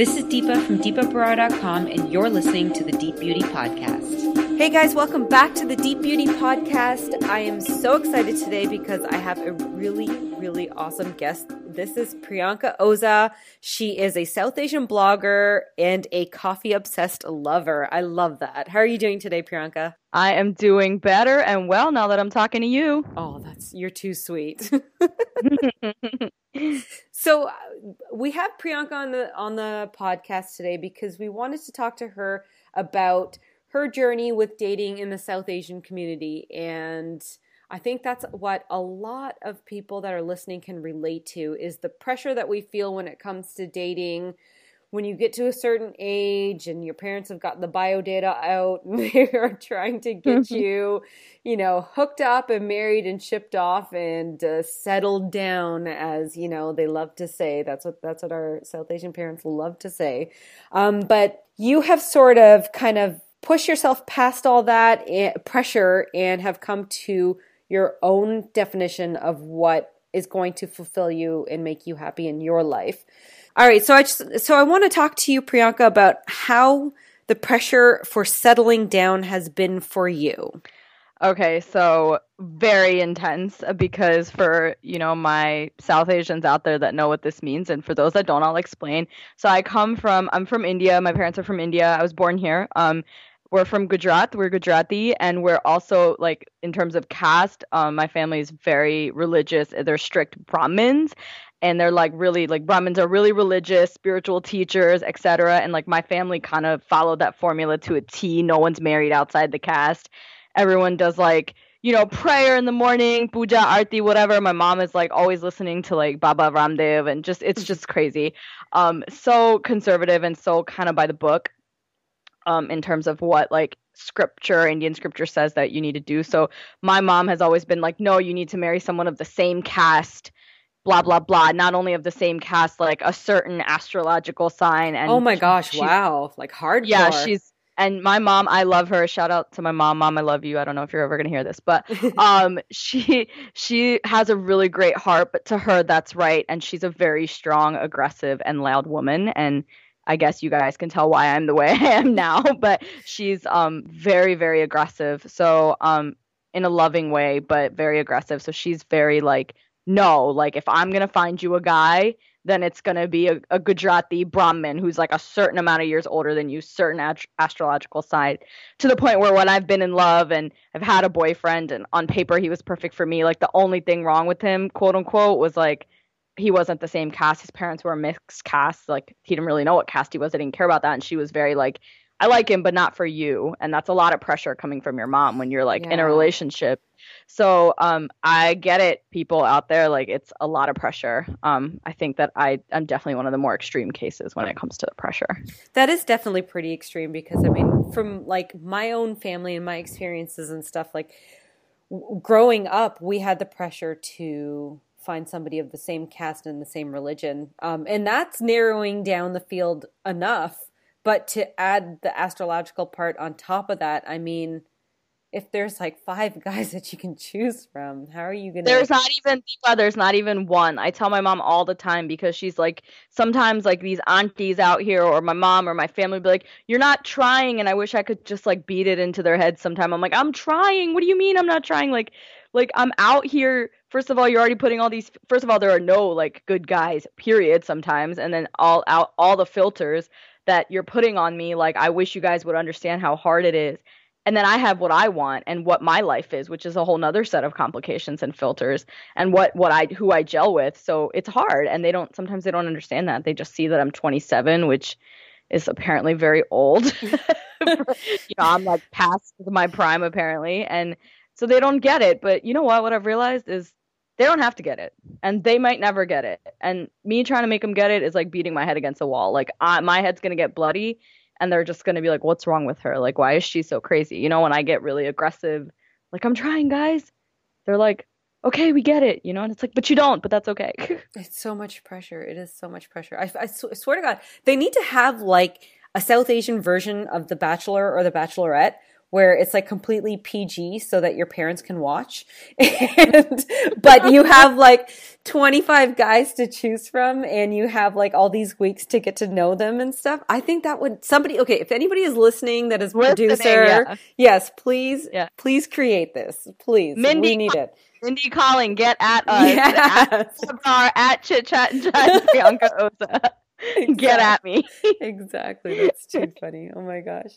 This is Deepa from deepaberar.com, and you're listening to the Deep Beauty Podcast. Hey guys, welcome back to the Deep Beauty Podcast. I am so excited today because I have a really, really awesome guest. This is Priyanka Oza. She is a South Asian blogger and a coffee obsessed lover. I love that. How are you doing today, Priyanka? I am doing better and well now that I'm talking to you. Oh, that's you're too sweet. so uh, we have Priyanka on the on the podcast today because we wanted to talk to her about her journey with dating in the South Asian community and I think that's what a lot of people that are listening can relate to is the pressure that we feel when it comes to dating when you get to a certain age and your parents have got the bio data out and they are trying to get mm-hmm. you, you know, hooked up and married and shipped off and uh, settled down, as you know they love to say. That's what that's what our South Asian parents love to say. Um, but you have sort of kind of pushed yourself past all that pressure and have come to your own definition of what is going to fulfill you and make you happy in your life. All right, so I just so I want to talk to you Priyanka about how the pressure for settling down has been for you. Okay, so very intense because for, you know, my South Asians out there that know what this means and for those that don't I'll explain. So I come from I'm from India. My parents are from India. I was born here. Um we're from Gujarat. We're Gujarati, and we're also like in terms of caste. Um, my family is very religious. They're strict Brahmins, and they're like really like Brahmins are really religious, spiritual teachers, etc. And like my family kind of followed that formula to a T. No one's married outside the caste. Everyone does like you know prayer in the morning, puja, arti, whatever. My mom is like always listening to like Baba Ramdev, and just it's just crazy. Um, so conservative and so kind of by the book. Um, in terms of what like scripture, Indian scripture says that you need to do. So my mom has always been like, no, you need to marry someone of the same caste blah blah blah. Not only of the same caste like a certain astrological sign and oh my gosh wow. Like hard yeah she's and my mom i love her. Shout out to my mom. Mom i love you. I don't know if you're ever going to hear this but um she she has a really great heart but to her that's right. And she's a very strong aggressive and loud woman. And I guess you guys can tell why I'm the way I am now, but she's um very very aggressive. So um in a loving way, but very aggressive. So she's very like no, like if I'm gonna find you a guy, then it's gonna be a, a Gujarati Brahmin who's like a certain amount of years older than you, certain ast- astrological side, to the point where when I've been in love and I've had a boyfriend and on paper he was perfect for me, like the only thing wrong with him, quote unquote, was like he wasn't the same caste. His parents were a mixed caste. Like he didn't really know what caste he was. I didn't care about that. And she was very like, I like him, but not for you. And that's a lot of pressure coming from your mom when you're like yeah. in a relationship. So um, I get it, people out there. Like it's a lot of pressure. Um, I think that I I'm definitely one of the more extreme cases when it comes to the pressure. That is definitely pretty extreme because I mean, from like my own family and my experiences and stuff, like w- growing up, we had the pressure to find somebody of the same caste and the same religion, um, and that's narrowing down the field enough but to add the astrological part on top of that, I mean, if there's like five guys that you can choose from, how are you gonna? There's not even there's not even one. I tell my mom all the time because she's like sometimes like these aunties out here or my mom or my family be like, "You're not trying," and I wish I could just like beat it into their heads. Sometime I'm like, "I'm trying. What do you mean I'm not trying?" Like, like I'm out here. First of all, you're already putting all these. First of all, there are no like good guys. Period. Sometimes, and then all out all the filters that you're putting on me like i wish you guys would understand how hard it is and then i have what i want and what my life is which is a whole nother set of complications and filters and what what i who i gel with so it's hard and they don't sometimes they don't understand that they just see that i'm 27 which is apparently very old you know i'm like past my prime apparently and so they don't get it but you know what what i've realized is they don't have to get it and they might never get it. And me trying to make them get it is like beating my head against a wall. Like I, my head's going to get bloody and they're just going to be like what's wrong with her? Like why is she so crazy? You know when i get really aggressive like i'm trying guys. They're like okay we get it you know and it's like but you don't but that's okay. It's so much pressure. It is so much pressure. I, I swear to god they need to have like a south asian version of the bachelor or the bachelorette where it's like completely PG so that your parents can watch. and, but you have like 25 guys to choose from and you have like all these weeks to get to know them and stuff. I think that would somebody, okay, if anybody is listening that is producer, yeah. yes, please, yeah. please create this. Please. Mindy, we need it. Mindy Kaling, get at us. Yes. At, at Chit Chat and Chai, Priyanka Oza. Exactly. Get at me. exactly. That's too funny. Oh my gosh.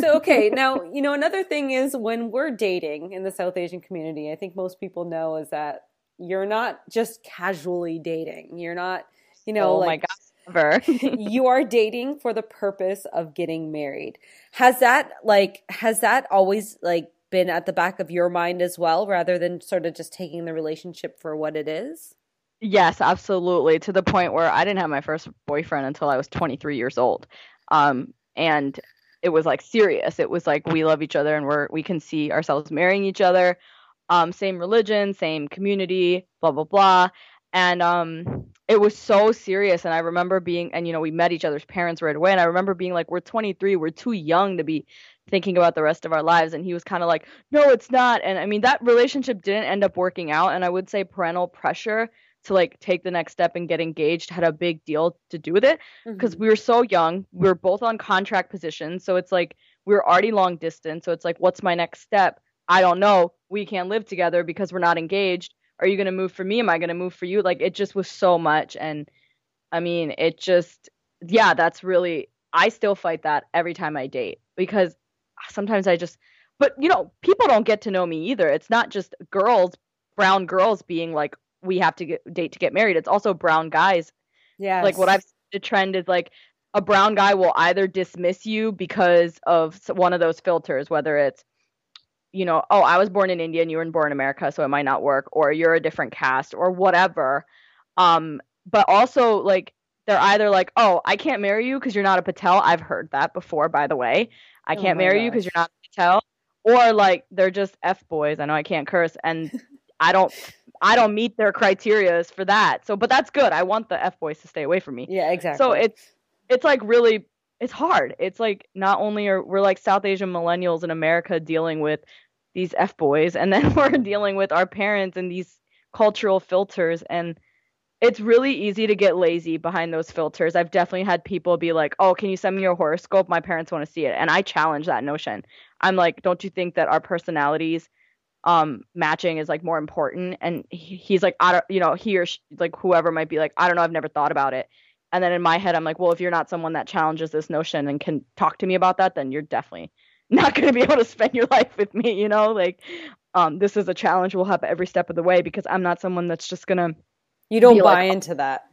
So, okay, now, you know, another thing is when we're dating in the South Asian community, I think most people know is that you're not just casually dating. You're not, you know, oh like, you are dating for the purpose of getting married. Has that, like, has that always, like, been at the back of your mind as well, rather than sort of just taking the relationship for what it is? Yes, absolutely. To the point where I didn't have my first boyfriend until I was 23 years old. Um, and it was like serious. It was like we love each other and we're we can see ourselves marrying each other. Um, same religion, same community, blah blah blah. And um, it was so serious. And I remember being, and you know, we met each other's parents right away. And I remember being like, we're 23, we're too young to be thinking about the rest of our lives. And he was kind of like, no, it's not. And I mean, that relationship didn't end up working out. And I would say parental pressure to like take the next step and get engaged had a big deal to do with it because mm-hmm. we were so young. We were both on contract positions. So it's like we were already long distance. So it's like, what's my next step? I don't know. We can't live together because we're not engaged. Are you going to move for me? Am I going to move for you? Like it just was so much. And I mean, it just, yeah, that's really, I still fight that every time I date because sometimes I just, but you know, people don't get to know me either. It's not just girls, brown girls being like, we have to get, date to get married. It's also brown guys. Yeah. Like what I've seen the trend is like a brown guy will either dismiss you because of one of those filters, whether it's you know, oh, I was born in India and you were born in America, so it might not work, or you're a different caste, or whatever. Um, but also like they're either like, oh, I can't marry you because you're not a Patel. I've heard that before, by the way. I oh can't marry gosh. you because you're not a Patel. Or like they're just f boys. I know I can't curse, and I don't I don't meet their criterias for that. So, but that's good. I want the f boys to stay away from me. Yeah, exactly. So it's it's like really it's hard. It's like not only are we're like South Asian millennials in America dealing with these f boys, and then we're dealing with our parents and these cultural filters and it's really easy to get lazy behind those filters. I've definitely had people be like, "Oh, can you send me your horoscope? My parents want to see it." And I challenge that notion. I'm like, "Don't you think that our personalities um matching is like more important and he, he's like i don't you know he or she, like whoever might be like i don't know i've never thought about it. And then in my head i'm like well if you're not someone that challenges this notion and can talk to me about that then you're definitely not going to be able to spend your life with me you know? Like um this is a challenge we'll have every step of the way because i'm not someone that's just going to you don't buy like, into that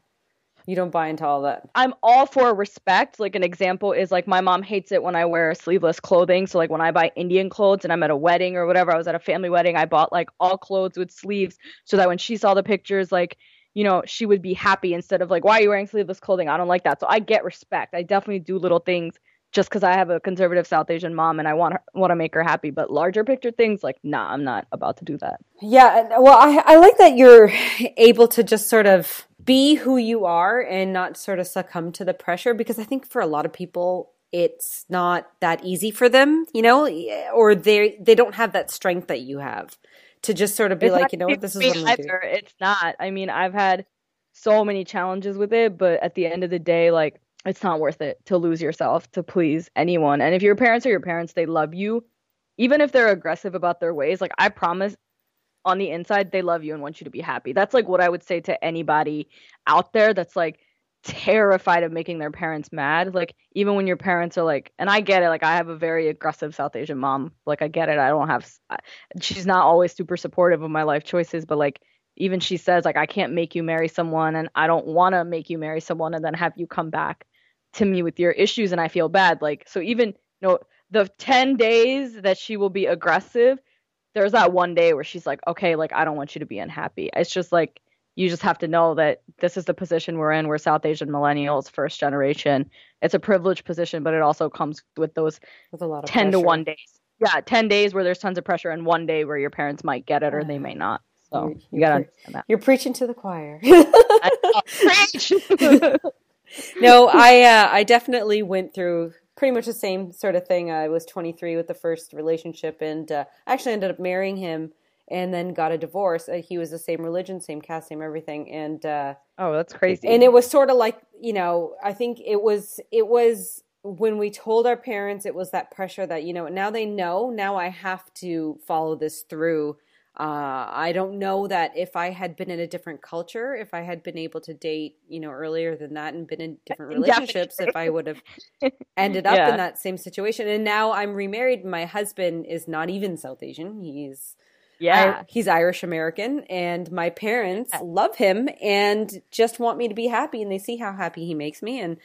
you don't buy into all that. I'm all for respect. Like an example is like my mom hates it when I wear sleeveless clothing. So like when I buy Indian clothes and I'm at a wedding or whatever, I was at a family wedding, I bought like all clothes with sleeves so that when she saw the pictures, like you know, she would be happy instead of like, why are you wearing sleeveless clothing? I don't like that. So I get respect. I definitely do little things just because I have a conservative South Asian mom and I want her, want to make her happy. But larger picture things, like, nah, I'm not about to do that. Yeah, well, I I like that you're able to just sort of be who you are and not sort of succumb to the pressure because I think for a lot of people it's not that easy for them, you know, or they they don't have that strength that you have to just sort of be it's like, you know what, this is what either. It's not. I mean, I've had so many challenges with it, but at the end of the day, like it's not worth it to lose yourself to please anyone. And if your parents are your parents, they love you. Even if they're aggressive about their ways, like I promise on the inside they love you and want you to be happy. That's like what I would say to anybody out there that's like terrified of making their parents mad. Like even when your parents are like, and I get it. Like I have a very aggressive South Asian mom. Like I get it. I don't have. She's not always super supportive of my life choices, but like even she says like I can't make you marry someone, and I don't want to make you marry someone, and then have you come back to me with your issues, and I feel bad. Like so even you know the 10 days that she will be aggressive there's that one day where she's like, okay, like I don't want you to be unhappy. It's just like you just have to know that this is the position we're in. We're South Asian millennials, first generation. It's a privileged position, but it also comes with those with a lot of ten pressure. to one days. Yeah, ten days where there's tons of pressure, and one day where your parents might get it or they may not. So you're, you gotta. You're preaching to the choir. Preach. no, I uh, I definitely went through pretty much the same sort of thing. I was 23 with the first relationship, and uh, I actually ended up marrying him, and then got a divorce. Uh, he was the same religion, same caste, same everything, and uh, oh, that's crazy. And it was sort of like you know, I think it was it was when we told our parents, it was that pressure that you know now they know. Now I have to follow this through uh, I don't know that if I had been in a different culture, if I had been able to date, you know, earlier than that and been in different relationships, if I would have ended up yeah. in that same situation. And now I'm remarried. My husband is not even South Asian. He's yeah, I, he's Irish American, and my parents love him and just want me to be happy, and they see how happy he makes me, and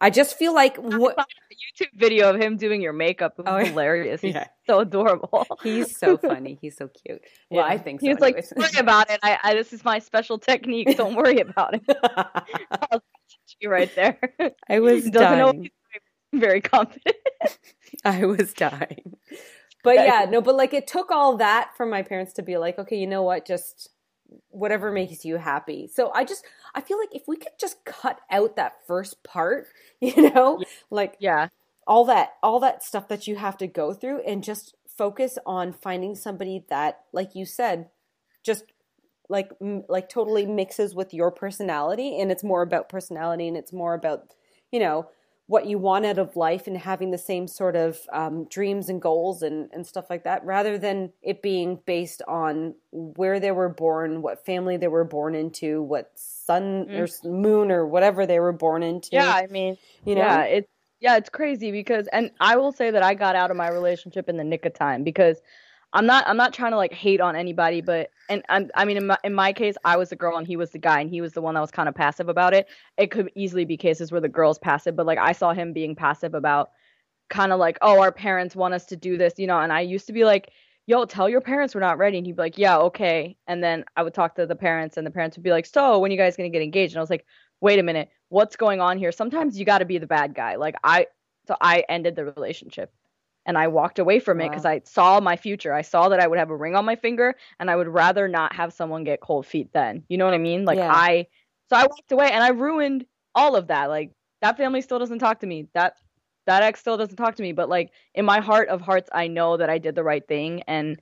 I just feel like what YouTube video of him doing your makeup was oh, hilarious. He's yeah. so adorable. He's so funny. He's so cute. Well, yeah. I think so. He's like, worry about it. I, I, this is my special technique. Don't worry about it. I'll you right there. I was dying. very confident. I was dying. But yeah, no, but like it took all that for my parents to be like, okay, you know what, just whatever makes you happy. So I just I feel like if we could just cut out that first part, you know, yeah. like yeah, all that all that stuff that you have to go through and just focus on finding somebody that like you said just like m- like totally mixes with your personality and it's more about personality and it's more about you know what you want out of life and having the same sort of um, dreams and goals and, and stuff like that, rather than it being based on where they were born, what family they were born into, what sun mm. or moon or whatever they were born into. Yeah, I mean, you know, yeah, it's yeah, it's crazy because, and I will say that I got out of my relationship in the nick of time because I'm not I'm not trying to like hate on anybody, but and I'm, I mean in my, in my case I was the girl and he was the guy and he was the one that was kind of passive about it. It could easily be cases where the girl's passive, but like I saw him being passive about kind of like oh our parents want us to do this, you know, and I used to be like yo tell your parents we're not ready. And he'd be like yeah okay. And then I would talk to the parents and the parents would be like so when you guys gonna get engaged? And I was like wait a minute what's going on here? Sometimes you got to be the bad guy. Like I so I ended the relationship and I walked away from it because I saw my future. I saw that I would have a ring on my finger and I would rather not have someone get cold feet then. You know what I mean? Like yeah. I so I walked away and I ruined all of that. Like that family still doesn't talk to me. That that ex still doesn't talk to me, but like in my heart of hearts I know that I did the right thing and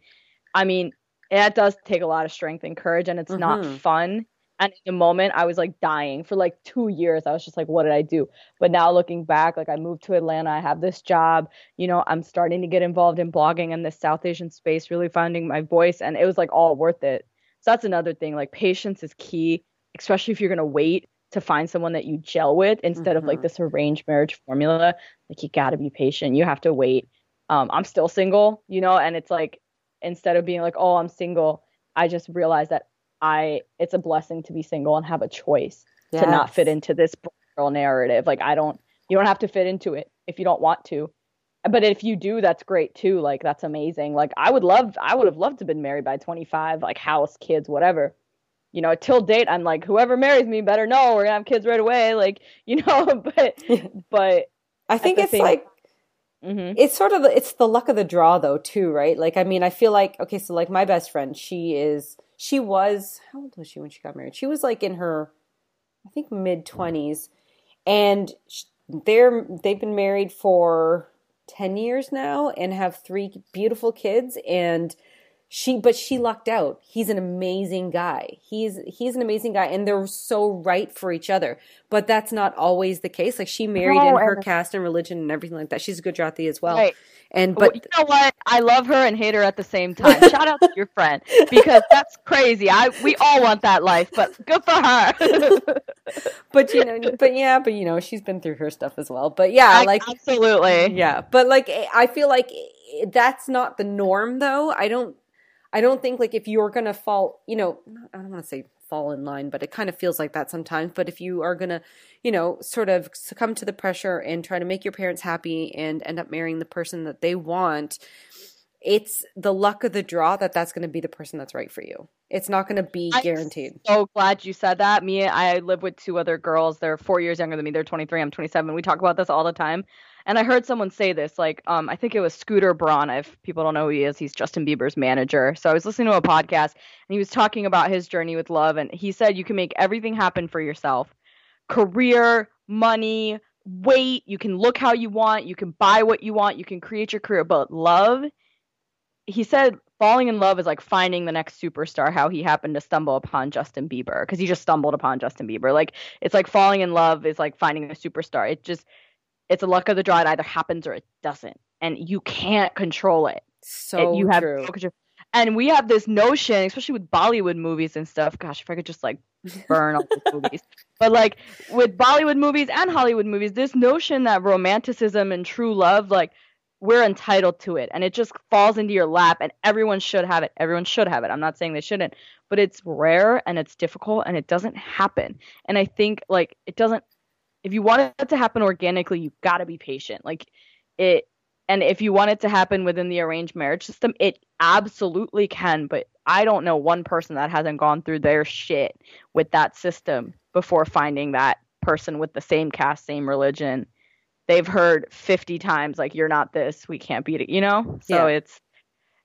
I mean, it does take a lot of strength and courage and it's mm-hmm. not fun and in the moment, I was like dying for like two years. I was just like, what did I do? But now looking back, like I moved to Atlanta, I have this job, you know, I'm starting to get involved in blogging and this South Asian space, really finding my voice. And it was like all worth it. So that's another thing. Like patience is key, especially if you're going to wait to find someone that you gel with instead mm-hmm. of like mm-hmm. this arranged marriage formula. Like you got to be patient. You have to wait. Um, I'm still single, you know, and it's like instead of being like, oh, I'm single, I just realized that I it's a blessing to be single and have a choice yes. to not fit into this girl narrative. Like I don't you don't have to fit into it if you don't want to. But if you do, that's great too. Like that's amazing. Like I would love I would have loved to have been married by 25, like house, kids, whatever. You know, till date I'm like whoever marries me better know we're going to have kids right away, like, you know, but but I think it's same, like Mm-hmm. It's sort of it's the luck of the draw though too, right? Like I mean, I feel like okay, so like my best friend, she is she was how old was she when she got married? She was like in her I think mid 20s and they're they've been married for 10 years now and have three beautiful kids. And she but she lucked out. He's an amazing guy. He's he's an amazing guy. And they're so right for each other. But that's not always the case. Like she married no, in her caste and religion and everything like that. She's a gujarati as well. Right. And but well, you know what? I love her and hate her at the same time. Shout out to your friend because that's crazy. I we all want that life but good for her. But you know but yeah but you know she's been through her stuff as well. But yeah I, like absolutely. yeah. But like eh, i feel like eh, eh, that's not the norm though. I don't I don't think like if you're going to fall, you know, I don't want to say fall in line, but it kind of feels like that sometimes. But if you are going to, you know, sort of succumb to the pressure and try to make your parents happy and end up marrying the person that they want, it's the luck of the draw that that's going to be the person that's right for you. It's not going to be guaranteed. I'm so glad you said that. Me, I live with two other girls. They're four years younger than me. They're 23. I'm 27. We talk about this all the time. And I heard someone say this, like, um, I think it was Scooter Braun. If people don't know who he is, he's Justin Bieber's manager. So I was listening to a podcast and he was talking about his journey with love. And he said you can make everything happen for yourself career, money, weight, you can look how you want, you can buy what you want, you can create your career. But love, he said falling in love is like finding the next superstar, how he happened to stumble upon Justin Bieber, because he just stumbled upon Justin Bieber. Like it's like falling in love is like finding a superstar. It just it's a luck of the draw. It either happens or it doesn't. And you can't control it. So it, you have true. no. And we have this notion, especially with Bollywood movies and stuff. Gosh, if I could just like burn all these movies. But like with Bollywood movies and Hollywood movies, this notion that romanticism and true love, like we're entitled to it and it just falls into your lap and everyone should have it. Everyone should have it. I'm not saying they shouldn't, but it's rare and it's difficult and it doesn't happen. And I think like it doesn't if you want it to happen organically, you got to be patient. Like it and if you want it to happen within the arranged marriage system, it absolutely can, but I don't know one person that hasn't gone through their shit with that system before finding that person with the same caste, same religion. They've heard 50 times like you're not this, we can't beat it, you know? So Yeah. it's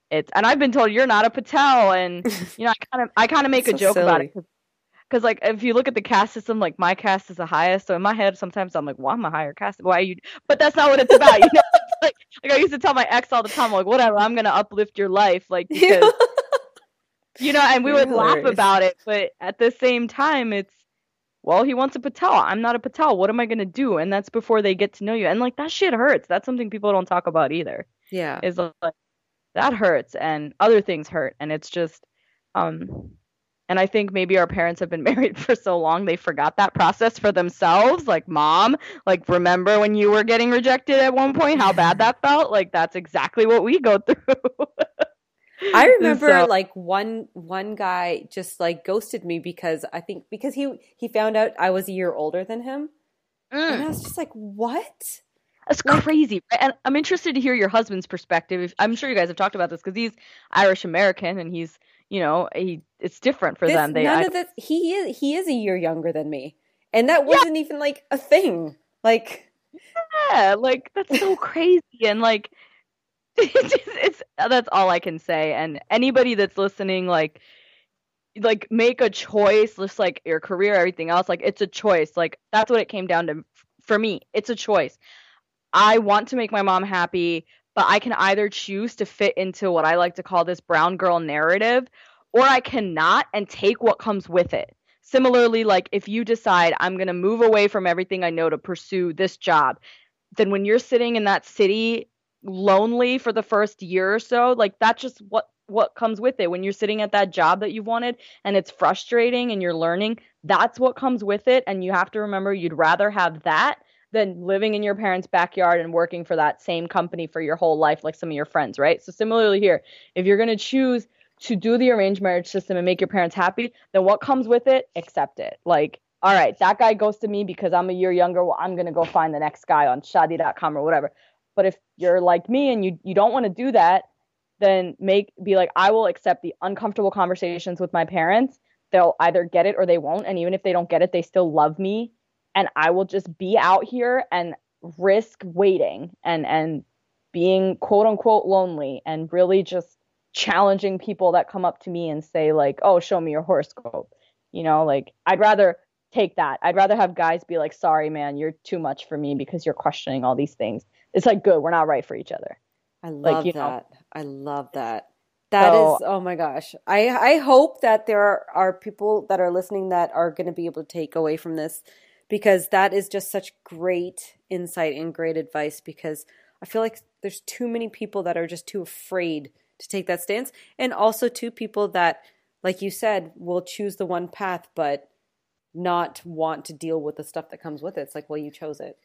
it's and I've been told you're not a Patel and you know, I kind of I kind of make a So joke about it because like if you look at the caste system, like my caste is the highest. So in my head, sometimes I'm like, well, I'm a higher caste. Why are you? But that's not what it's about. You know, like like I used to tell my ex all the time, like whatever, I'm gonna uplift your life, like because you know, and we You're would laugh about it. But at the same time, it's well, he wants a Patel. I'm not a Patel. What am I gonna do? And that's before they get to know you. And like that shit hurts. That's something people don't talk about either yeah. is like that hurts and other things hurt and it's just um and I think maybe our parents have been married for so long they forgot that process for themselves. Like, mom, like remember when you were getting rejected at one point, how bad that felt? Like that's exactly what we go through. I remember So- like one one guy just like ghosted me because I think because he he found out I was a year older than him. And I mm. was just like, "What?" That's Like- crazy. right? And I'm interested to hear your husband's perspective. I'm sure you guys have talked about this because he's Irish American and he's, you know, he it's different for This- them. They none I- of this he is he is a year younger than me. And that wasn't even like a thing. Like yeah, like that's so crazy and like it's, it's that's all I can say. And anybody that's listening, like like make a choice, just like your career, everything else, like it's a choice. Like that's what it came down to for me. It's a choice. I want to make my mom happy, but I can either choose to fit into what I like to call this brown girl narrative, or I cannot and take what comes with it. Similarly, like if you decide I'm going to move away from everything I know to pursue this job, then when you're sitting in that city lonely for the first year or so, like that's just what what comes with it. When you're sitting at that job that you've wanted and it's frustrating and you're learning, that's what comes with it and you have to remember you'd rather have that than living in your parents' backyard and working for that same company for your whole life like some of your friends, right? So similarly here, if you're going to choose to do the arranged marriage system and make your parents happy, then what comes with it, accept it. Like, all right, that guy goes to me because I'm a year younger. Well, I'm going to go find the next guy on shaadi.com or whatever. But if you're like me and you you don't want to do that, then make be like I will accept the uncomfortable conversations with my parents. They'll either get it or they won't, and even if they don't get it, they still love me and I will just be out here and risk waiting and and being quote unquote lonely and really just challenging people that come up to me and say like, "Oh, show me your horoscope." You know, like I'd rather take that. I'd rather have guys be like, "Sorry, man, you're too much for me because you're questioning all these things." It's like, "Good, we're not right for each other." I love know. that. I love that. That is So- oh my gosh. I I hope that there are, are people that are listening that are going to be able to take away from this because that is just such great insight and great advice because I feel like there's too many people that are just too afraid to take that stance and also two people that like you said will choose the one path but not want to deal with the stuff that comes with it. It's like, well, you chose it.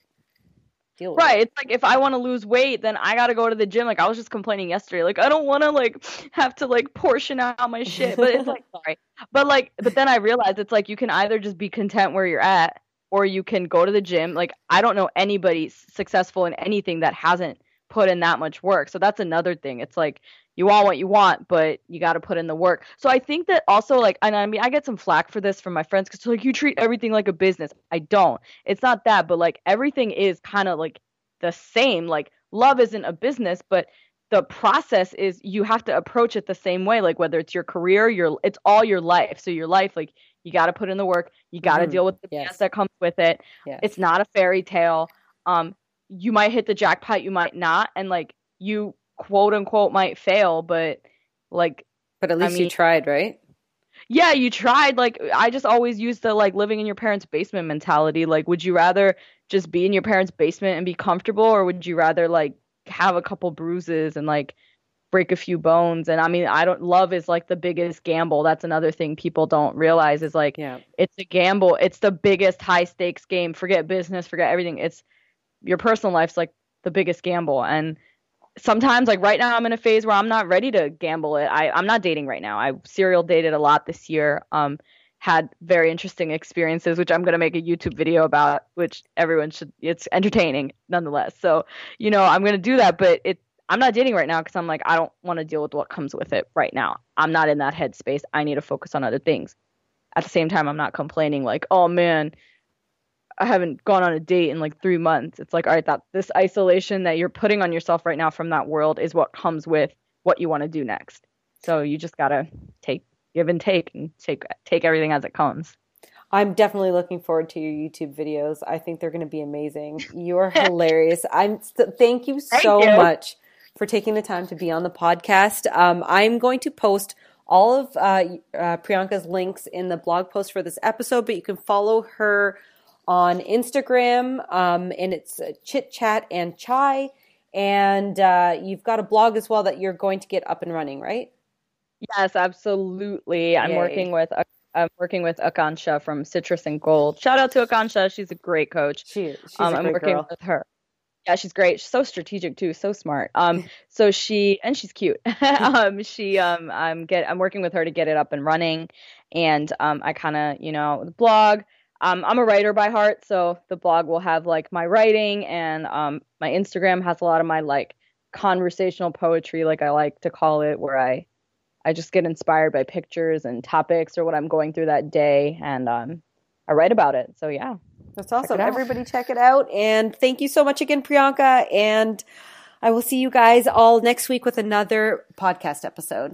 Deal with Right. it. It's like if I want to lose weight, then I got to go to the gym. Like I was just complaining yesterday. Like I don't want to like have to like portion out my shit. But it's like sorry. But like but then I realized it's like you can either just be content where you're at or you can go to the gym. Like I don't know anybody successful in anything that hasn't put in that much work. So that's another thing. It's like you want what you want, but you got to put in the work. So I think that also like, and I mean, I get some flack for this from my friends because like you treat everything like a business. I don't. It's not that, but like everything is kind of like the same. Like love isn't a business, but the process is you have to approach it the same way. Like whether it's your career, your it's all your life. So your life, like you got to put in the work. You got to Mhm. deal with the Yes. That comes with it. Yes. It's not a fairy tale. um you might hit the jackpot, you might not, and like you quote unquote might fail, but like but at least I mean, you tried, right? Yeah, you tried. Like I just always use the like living in your parents' basement mentality. Like, would you rather just be in your parents' basement and be comfortable, or would you rather like have a couple bruises and like break a few bones and i mean i don't love is like the biggest gamble that's another thing people don't realize is like yeah. it's a gamble it's the biggest high stakes game forget business forget everything it's your personal life's like the biggest gamble and sometimes like right now i'm in a phase where i'm not ready to gamble it I, i'm not dating right now i serial dated a lot this year um had very interesting experiences which i'm going to make a youtube video about which everyone should it's entertaining nonetheless so you know i'm going to do that but it I'm not dating right now because I'm like, I don't want to deal with what comes with it right now. I'm not in that headspace. I need to focus on other things. At the same time, I'm not complaining like, oh man, I haven't gone on a date in like three months. It's like, all right, that this isolation that you're putting on yourself right now from that world is what comes with what you want to do next. So you just gotta take, give and take, and take take everything as it comes. I'm definitely looking forward to your YouTube videos. I think they're going to be amazing. You are hilarious. I'm thank you so thank you. much for taking the time to be on the podcast. Um, I'm going to post all of uh, uh, Priyanka's links in the blog post for this episode, but you can follow her on Instagram, um, and it's Chit Chat and Chai. And uh, you've got a blog as well that you're going to get up and running, right? Yes, absolutely. Yay. I'm working with I'm working with Akansha from Citrus and Gold. Shout out to Akansha; she's a great coach. She, she's um, a great I'm working girl. with her. Yeah, she's great. She's so strategic too, so smart. Um, so she and she's cute. um, she um, I'm get I'm working with her to get it up and running, and um, I kind of you know the blog. Um, I'm a writer by heart, so the blog will have like my writing, and um, my Instagram has a lot of my like conversational poetry, like I like to call it, where I I just get inspired by pictures and topics or what I'm going through that day, and um, I write about it. So yeah. That's awesome. Check Everybody check it out. And thank you so much again, Priyanka. And I will see you guys all next week with another podcast episode.